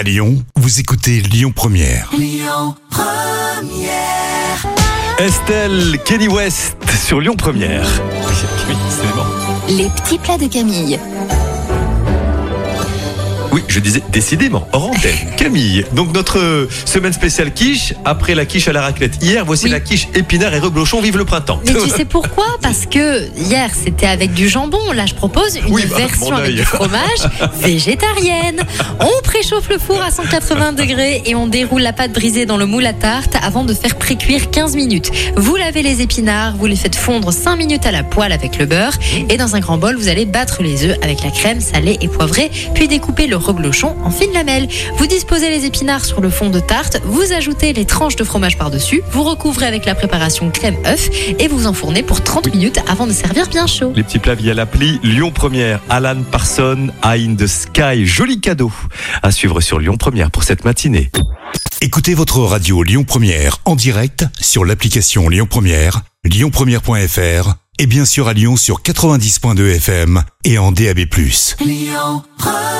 À Lyon, vous écoutez Lyon Première. Estelle Kenny West sur Lyon Première. Oui, c'est bon. Les petits plats de Camille. Oui, je disais décidément, hors antenne. Camille, donc notre euh, semaine spéciale quiche, après la quiche à la raclette. Hier, voici Oui. la quiche épinard et reblochon, vive le printemps. Mais tu sais pourquoi? Parce que hier c'était avec du jambon. Là je propose une Oui, bah, version avec du fromage végétarienne. On préchauffe le four à 180 degrés et on déroule la pâte brisée dans le moule à tarte avant de faire précuire 15 minutes. Vous lavez les épinards, vous les faites fondre 5 minutes à la poêle avec le beurre et dans un grand bol vous allez battre les œufs avec la crème salée et poivrée puis découper le reblochon en fines lamelles. Vous disposez les épinards sur le fond de tarte, vous ajoutez les tranches de fromage par-dessus, vous recouvrez avec la préparation crème œuf et vous enfournez pour 30 minutes avant de servir bien chaud. Les petits plats via l'appli Lyon Première. Alan Parson, Eye in the Sky. Joli cadeau à suivre sur Lyon Première pour cette matinée. Écoutez votre radio Lyon Première en direct sur l'application Lyon Première, lyonpremière.fr et bien sûr à Lyon sur 90.2 FM et en DAB+. Lyon Première